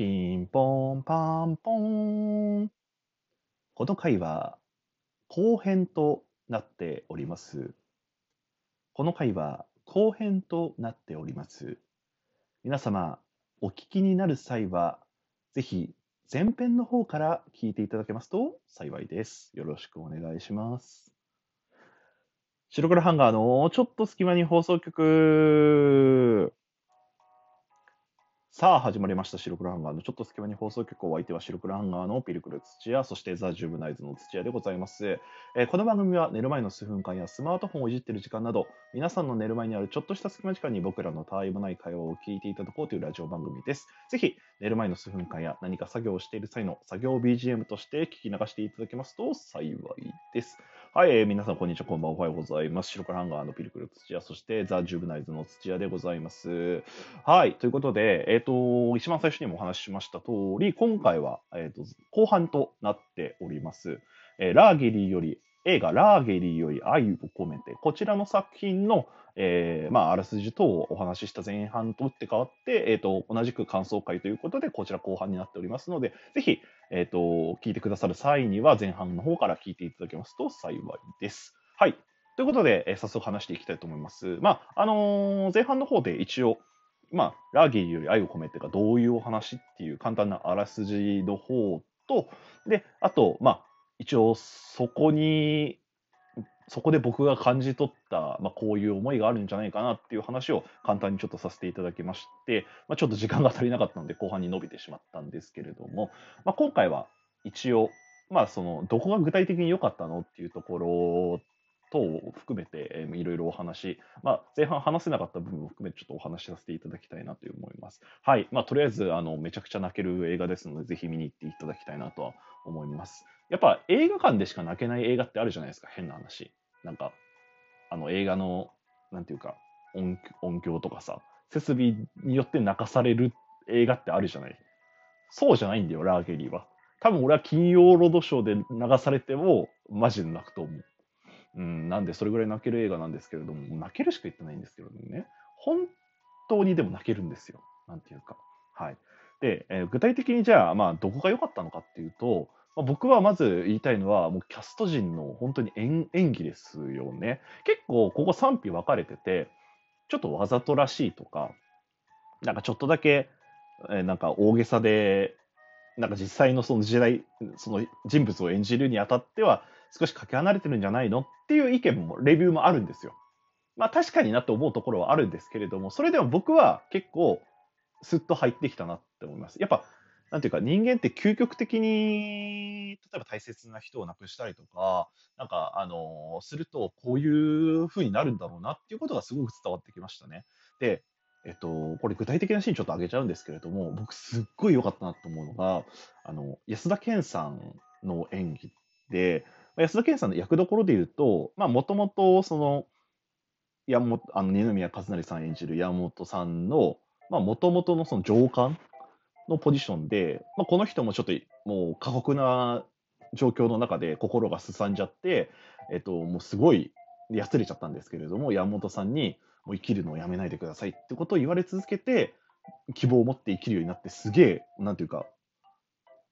ピンポンパンポーン。この回は後編となっております。この回は後編となっております。皆様、お聞きになる際は、ぜひ前編の方から聞いていただけますと幸いです。よろしくお願いします。白黒ハンガーのちょっと隙間に放送局。さあ、始まりました。白黒ハンガーのちょっと隙間に放送局を相手は白黒ハンガーのピルクル土屋、そしてザ・ジュブナイズの土屋でございます、えー、この番組は寝る前の数分間やスマートフォンをいじってる時間など、皆さんの寝る前にあるちょっとした隙間時間に僕らのたわいもない会話を聞いていただこうというラジオ番組です。ぜひ、寝る前の数分間や何か作業をしている際の作業 BGM として聞き流していただけますと幸いです。はい、えー、皆さん、こんにちは、こんばんは、おはようございます。白黒ハンガーのピルクル土屋、そしてザ・ジュブナイズの土屋でございます。はい、ということで、えっ、ー、と、一番最初にもお話ししました通り、今回は、えーと、後半となっております。えー、ラーゲリーより、映画ラーゲリーより愛を込めて、こちらの作品の、えー、まあ、あらすじ等をお話しした前半と打って変わって、えーと、同じく感想会ということで、こちら後半になっておりますので、ぜひ、えーと、聞いてくださる際には前半の方から聞いていただけますと幸いです。はい。ということで、えー、早速話していきたいと思います。まあ、あの、前半の方で一応、まあ、ラーゲリーより愛を込めてがどういうお話っていう簡単なあらすじの方と、で、あと、まあ、一応そこに、そこで僕が感じ取った、まあ、こういう思いがあるんじゃないかなっていう話を簡単にちょっとさせていただきまして、まあ、ちょっと時間が足りなかったので後半に伸びてしまったんですけれども、まあ、今回は一応、まあ、そのどこが具体的に良かったのっていうところ等を含めて、いろいろお話、まあ、前半話せなかった部分を含めてちょっとお話しさせていただきたいなと思います。はい。まあ、とりあえず、あの、めちゃくちゃ泣ける映画ですので、ぜひ見に行っていただきたいなとは思います。やっぱ映画館でしか泣けない映画ってあるじゃないですか、変な話。なんか、あの映画の、なんていうか、音音響とかさ、設備によって泣かされる映画ってあるじゃない。そうじゃないんだよ、ラーゲリーは。多分俺は金曜ロードショーで流されても、マジで泣くと思う。うん、なんでそれぐらい泣ける映画なんですけれども、泣けるしか言ってないんですけどね、本当にでも泣けるんですよ。なんていうか。はい。で、えー、具体的にじゃあ、まあ、どこが良かったのかっていうと、まあ、僕はまず言いたいのは、もうキャスト陣の本当に演技ですよね。結構、ここ賛否分かれてて、ちょっとわざとらしいとか、なんかちょっとだけ、えー、なんか大げさで、なんか実際のその時代、その人物を演じるにあたっては、少しかけ離れてるんじゃないのっていう意見も、レビューもあるんですよ。まあ確かになって思うところはあるんですけれども、それでも僕は結構スッと入ってきたなって思います。やっぱ、なんていうか人間って究極的に、例えば大切な人を亡くしたりとか、なんか、あのするとこういう風になるんだろうなっていうことがすごく伝わってきましたね。で、えっと、これ具体的なシーンちょっと上げちゃうんですけれども、僕すっごい良かったなと思うのが、あの、安田健さんの演技で、安田健さんの役どころで言うと、まあ、もともと、その、山本、あの、二宮和也さん演じる山本さんの、まあ、もともとのその上官のポジションで、まあ、この人もちょっともう過酷な状況の中で心がすさんじゃって、えっと、もうすごいやつれちゃったんですけれども、山本さんに、もう生きるのをやめないでくださいってことを言われ続けて、希望を持って生きるようになって、すげえ、なんていうか、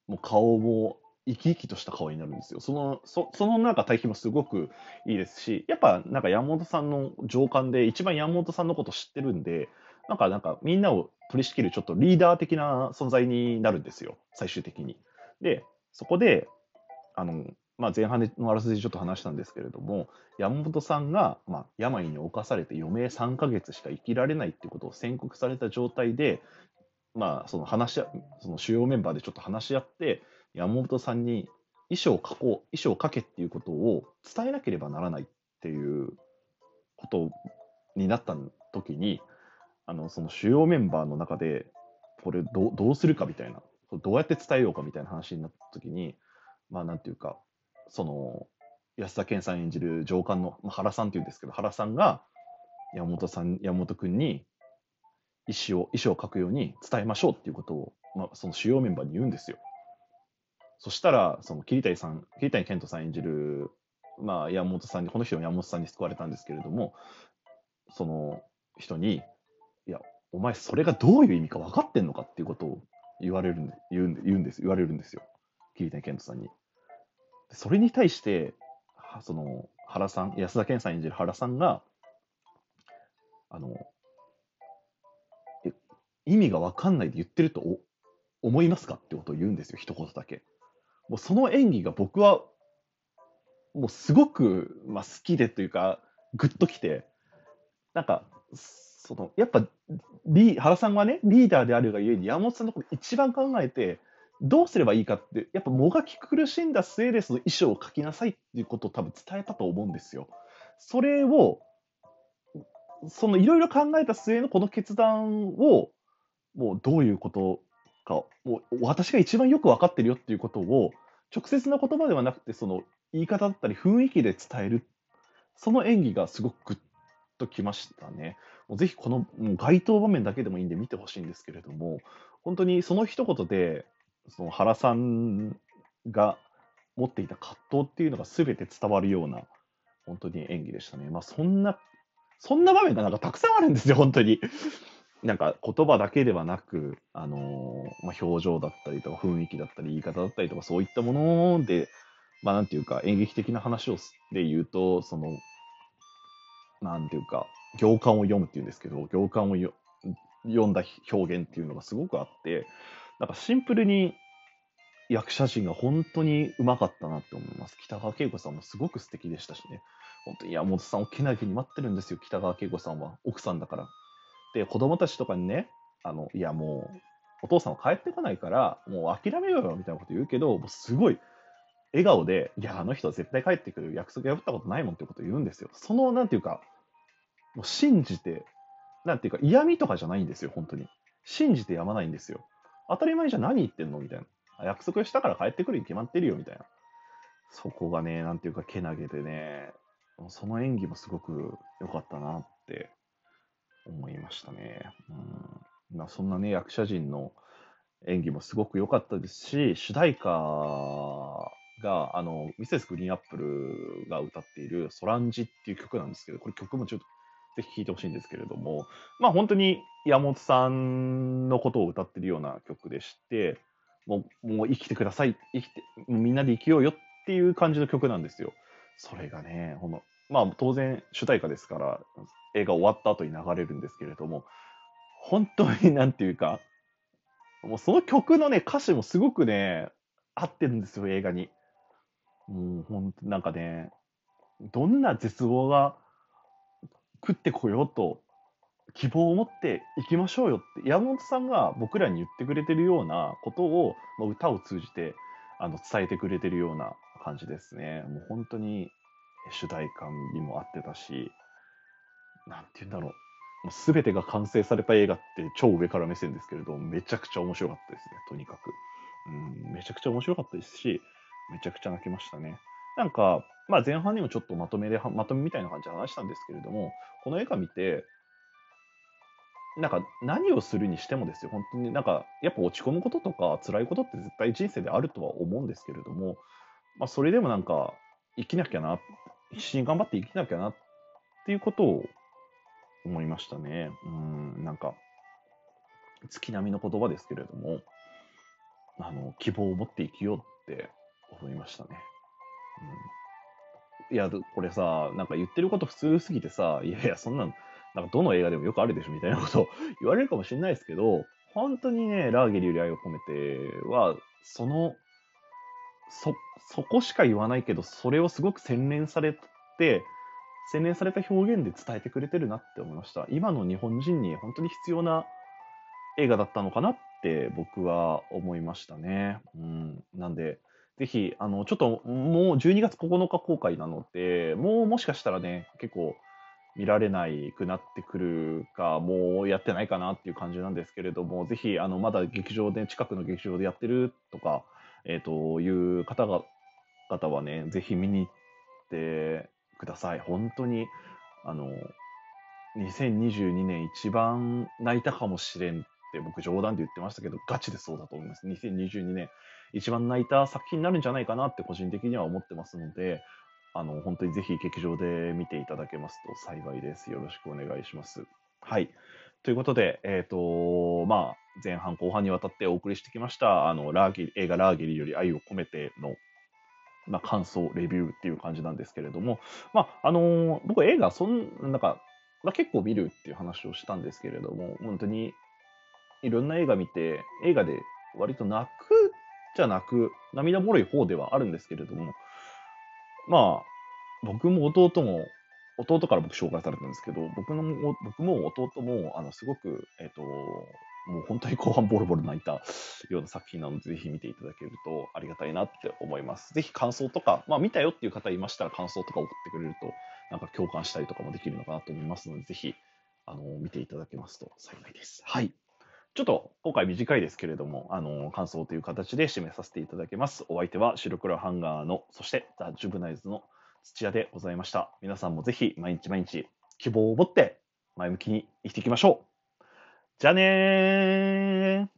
もう顔も生き生きとした顔になるんですよ。その、そそのなんか対比もすごくいいですし、やっぱなんか山本さんの上官で一番山本さんのこと知ってるんで、なんかなんかみんなを取り仕切るちょっとリーダー的な存在になるんですよ、最終的に。で、そこで、あの、まあ、前半のあらすじちょっと話したんですけれども、山本さんが、まあ、病に侵されて余命3ヶ月しか生きられないっていうことを宣告された状態で、まあ、その話しその主要メンバーでちょっと話し合って、山本さんに衣装を書こう、衣装を書けっていうことを伝えなければならないっていうことになった時に、あの、その主要メンバーの中で、これどどうするかみたいな、どうやって伝えようかみたいな話になった時に、まあなんていうか、その、安田健さん演じる上官の、まあ、原さんっていうんですけど、原さんが山本さん、山本君に意思を、意思を書くように伝えましょうっていうことを、まあ、その主要メンバーに言うんですよ。そしたら、その桐谷さん、桐谷健人さん演じる、まあ、山本さんに、この人も山本さんに救われたんですけれども、その人に、お前それがどういう意味か分かってんのかっていうことを言われるん言うん言うんです、言われるんですよ。桐谷健人さんに。それに対して、その、原さん、安田健さん演じる原さんが、あの、意味がわかんないで言ってると思いますかってことを言うんですよ、一言だけ。もうその演技が僕は、もうすごく、まあ、好きでというか、グッときて、なんか、その、やっぱ、リ原さんはね、リーダーであるがゆえに、山本さんのこと一番考えて、どうすればいいかって、やっぱもがき苦しんだ末でその衣装を書きなさいっていうことを多分伝えたと思うんですよ。それを、そのいろいろ考えた末のこの決断を、もうどういうことか、もう私が一番よく分かってるよっていうことを、直接な言葉ではなくて、その言い方だったり雰囲気で伝える、その演技がすごくグッときましたね。もうぜひこのもう該当場面だけでもいいんで見てほしいんですけれども、本当にその一言で、その原さんが持っていた葛藤っていうのが全て伝わるような、本当に演技でしたね。まあそんな、そんな場面がなんかたくさんあるんですよ、本当に。なんか言葉だけではなく、あのー、まあ、表情だったりとか雰囲気だったり言い方だったりとかそういったもので、まあなんていうか演劇的な話をで言うと、その、なんていうか、行間を読むっていうんですけど、行間を読んだ表現っていうのがすごくあって、なんかシンプルに役者陣が本当にうまかったなって思います。北川景子さんもすごく素敵でしたしね。本当に山本さん、大きな家に待ってるんですよ、北川景子さんは。奥さんだから。で、子供たちとかにね、あの、いやもう、お父さんは帰ってこないから、もう諦めようよ、みたいなこと言うけど、もうすごい、笑顔で、いや、あの人は絶対帰ってくる、約束破ったことないもんってこと言うんですよ。その、なんていうか、もう信じて、なんていうか、嫌味とかじゃないんですよ、本当に。信じてやまないんですよ。当たり前じゃ何言ってんのみたいな。約束したから帰ってくるに決まってるよ、みたいな。そこがね、なんていうか、けなげでね、その演技もすごく良かったなって思いましたね。うんまあ、そんなね、役者陣の演技もすごく良かったですし、主題歌が、あの、ミセスグリーンアップルが歌っているソランジっていう曲なんですけど、これ曲もちょっとぜひ聴いてほしいんですけれども、まあ本当に山本さんのことを歌ってるような曲でして、もうもう生きてください、生きて、みんなで生きようよっていう感じの曲なんですよ。それがね、ほの、まあ当然主題歌ですから、映画終わった後に流れるんですけれども、本当になんていうか、もうその曲のね、歌詞もすごくね、合ってるんですよ、映画に。もう本当なんかね、どんな絶望が食ってこようと、希望を持っていきましょうよって、山本さんが僕らに言ってくれてるようなことを、まあ、歌を通じてあの伝えてくれてるような感じですね。もう本当に主題歌にも合ってたし、なんて言うんだろう。もう全てが完成された映画って超上から目線ですけれど、めちゃくちゃ面白かったですね、とにかく。うん、めちゃくちゃ面白かったですし、めちゃくちゃ泣きましたね。なんか、まあ前半にもちょっとまとめで、まとめみたいな感じで話したんですけれども、この映画見て、なんか何をするにしてもですよ、本当になんかやっぱ落ち込むこととか辛いことって絶対人生であるとは思うんですけれども、まあそれでもなんか生きなきゃな、必死に頑張って生きなきゃなっていうことを思いましたね。うん、なんか、月並みの言葉ですけれども、あの、希望を持って生きようって思いましたね。うん、いや、これさ、なんか言ってること普通すぎてさ、いやいや、そんなん、なんかどの映画でもよくあるでしょみたいなこと 言われるかもしれないですけど、本当にね、ラーゲリより愛を込めては、その、そ、そこしか言わないけど、それをすごく洗練されて、洗練された表現で伝えてくれてるなって思いました。今の日本人に本当に必要な映画だったのかなって僕は思いましたね。うん。なんで、ぜひ、あの、ちょっともう12月9日公開なので、もうもしかしたらね、結構見られないくなってくるか、もうやってないかなっていう感じなんですけれども、ぜひ、あの、まだ劇場で、近くの劇場でやってるとか、えっ、ー、と、いう方が、方はね、ぜひ見に行ってください。本当に、あの、2022年一番泣いたかもしれんって僕冗談で言ってましたけど、ガチでそうだと思います。2022年一番泣いた作品になるんじゃないかなって個人的には思ってますので、あの、本当にぜひ劇場で見ていただけますと幸いです。よろしくお願いします。はい。ということで、えっ、と、まあ、前半後半にわたってお送りしてきました、あの、ラーゲリ、映画ラーゲリより愛を込めての、まあ、感想、レビューっていう感じなんですけれども、まあ、あのー僕映画、そん、なんか、まあ、結構見るっていう話をしたんですけれども、本当に、いろんな映画見て、映画で割と泣くじゃなく、涙もろい方ではあるんですけれども、まあ、僕も弟も、弟から僕紹介されたんですけど、僕のも、僕も弟も、あの、すごく、えっ、と、もう本当に後半ボロボロ泣いたような作品なので、ぜひ見ていただけるとありがたいなって思います。ぜひ感想とか、まあ見たよっていう方いましたら感想とか送ってくれると、なんか共感したりとかもできるのかなと思いますので、ぜひ、あの、見ていただけますと幸いです。はい。ちょっと今回短いですけれども、あの、感想という形で締めさせていただきます。お相手は白黒ハンガーの、そしてザ・ジュブナイズの土屋でございました。皆さんもぜひ毎日毎日希望を持って前向きに生きていきましょう。じゃあねー